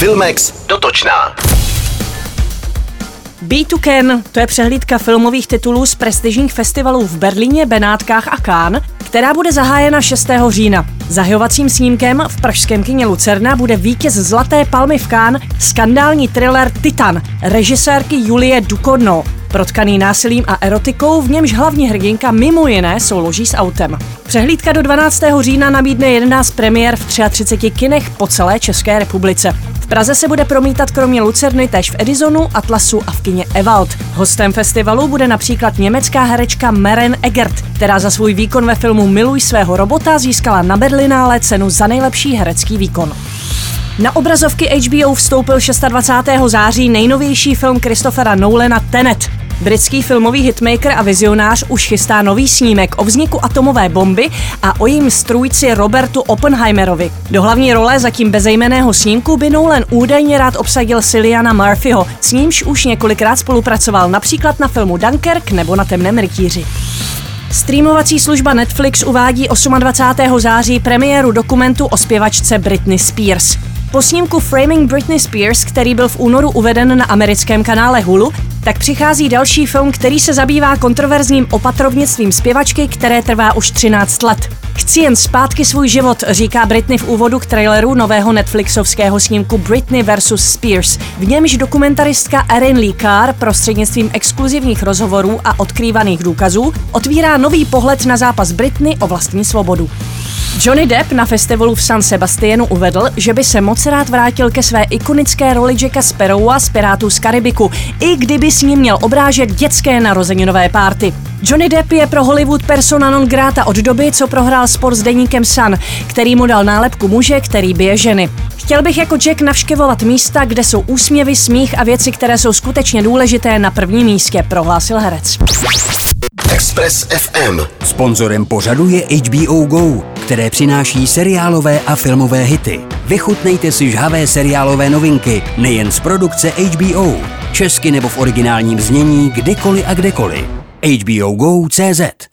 Filmex dotočná. To Ken, to je přehlídka filmových titulů z prestižních festivalů v Berlíně, Benátkách a Cannes, která bude zahájena 6. října. Zahajovacím snímkem v pražském kině Lucerna bude vítěz Zlaté palmy v Cannes skandální thriller Titan režisérky Julie Ducournau protkaný násilím a erotikou, v němž hlavní hrdinka mimo jiné souloží s autem. Přehlídka do 12. října nabídne 11 premiér v 33 kinech po celé České republice. V Praze se bude promítat kromě Lucerny též v Edisonu, Atlasu a v kině Ewald. Hostem festivalu bude například německá herečka Maren Egert, která za svůj výkon ve filmu Miluj svého robota získala na Berlinále cenu za nejlepší herecký výkon. Na obrazovky HBO vstoupil 26. září nejnovější film Christophera Nolana Tenet. Britský filmový hitmaker a vizionář už chystá nový snímek o vzniku atomové bomby a o jejím strůjci Robertu Oppenheimerovi. Do hlavní role zatím bezejmeného snímku by Nolan údajně rád obsadil Siliana Murphyho, s nímž už několikrát spolupracoval například na filmu Dunkirk nebo na Temném rytíři. Streamovací služba Netflix uvádí 28. září premiéru dokumentu o zpěvačce Britney Spears. Po snímku Framing Britney Spears, který byl v únoru uveden na americkém kanále Hulu, tak přichází další film, který se zabývá kontroverzním opatrovnictvím zpěvačky, které trvá už 13 let. Chci jen zpátky svůj život, říká Britney v úvodu k traileru nového Netflixovského snímku Britney vs. Spears. V němž dokumentaristka Erin Lee Carr prostřednictvím exkluzivních rozhovorů a odkrývaných důkazů otvírá nový pohled na zápas Britney o vlastní svobodu. Johnny Depp na festivalu v San Sebastianu uvedl, že by se moc rád vrátil ke své ikonické roli Jacka Sparrowa z Pirátů z Karibiku, i kdyby s ním měl obrážet dětské narozeninové párty. Johnny Depp je pro Hollywood persona non grata od doby, co prohrál spor s deníkem Sun, který mu dal nálepku muže, který bije ženy. Chtěl bych jako Jack navštěvovat místa, kde jsou úsměvy, smích a věci, které jsou skutečně důležité na prvním místě, prohlásil herec. Express FM. Sponzorem pořadu je HBO Go, které přináší seriálové a filmové hity. Vychutnejte si žhavé seriálové novinky nejen z produkce HBO, česky nebo v originálním znění kdykoliv a kdekoliv. HBO Go.cz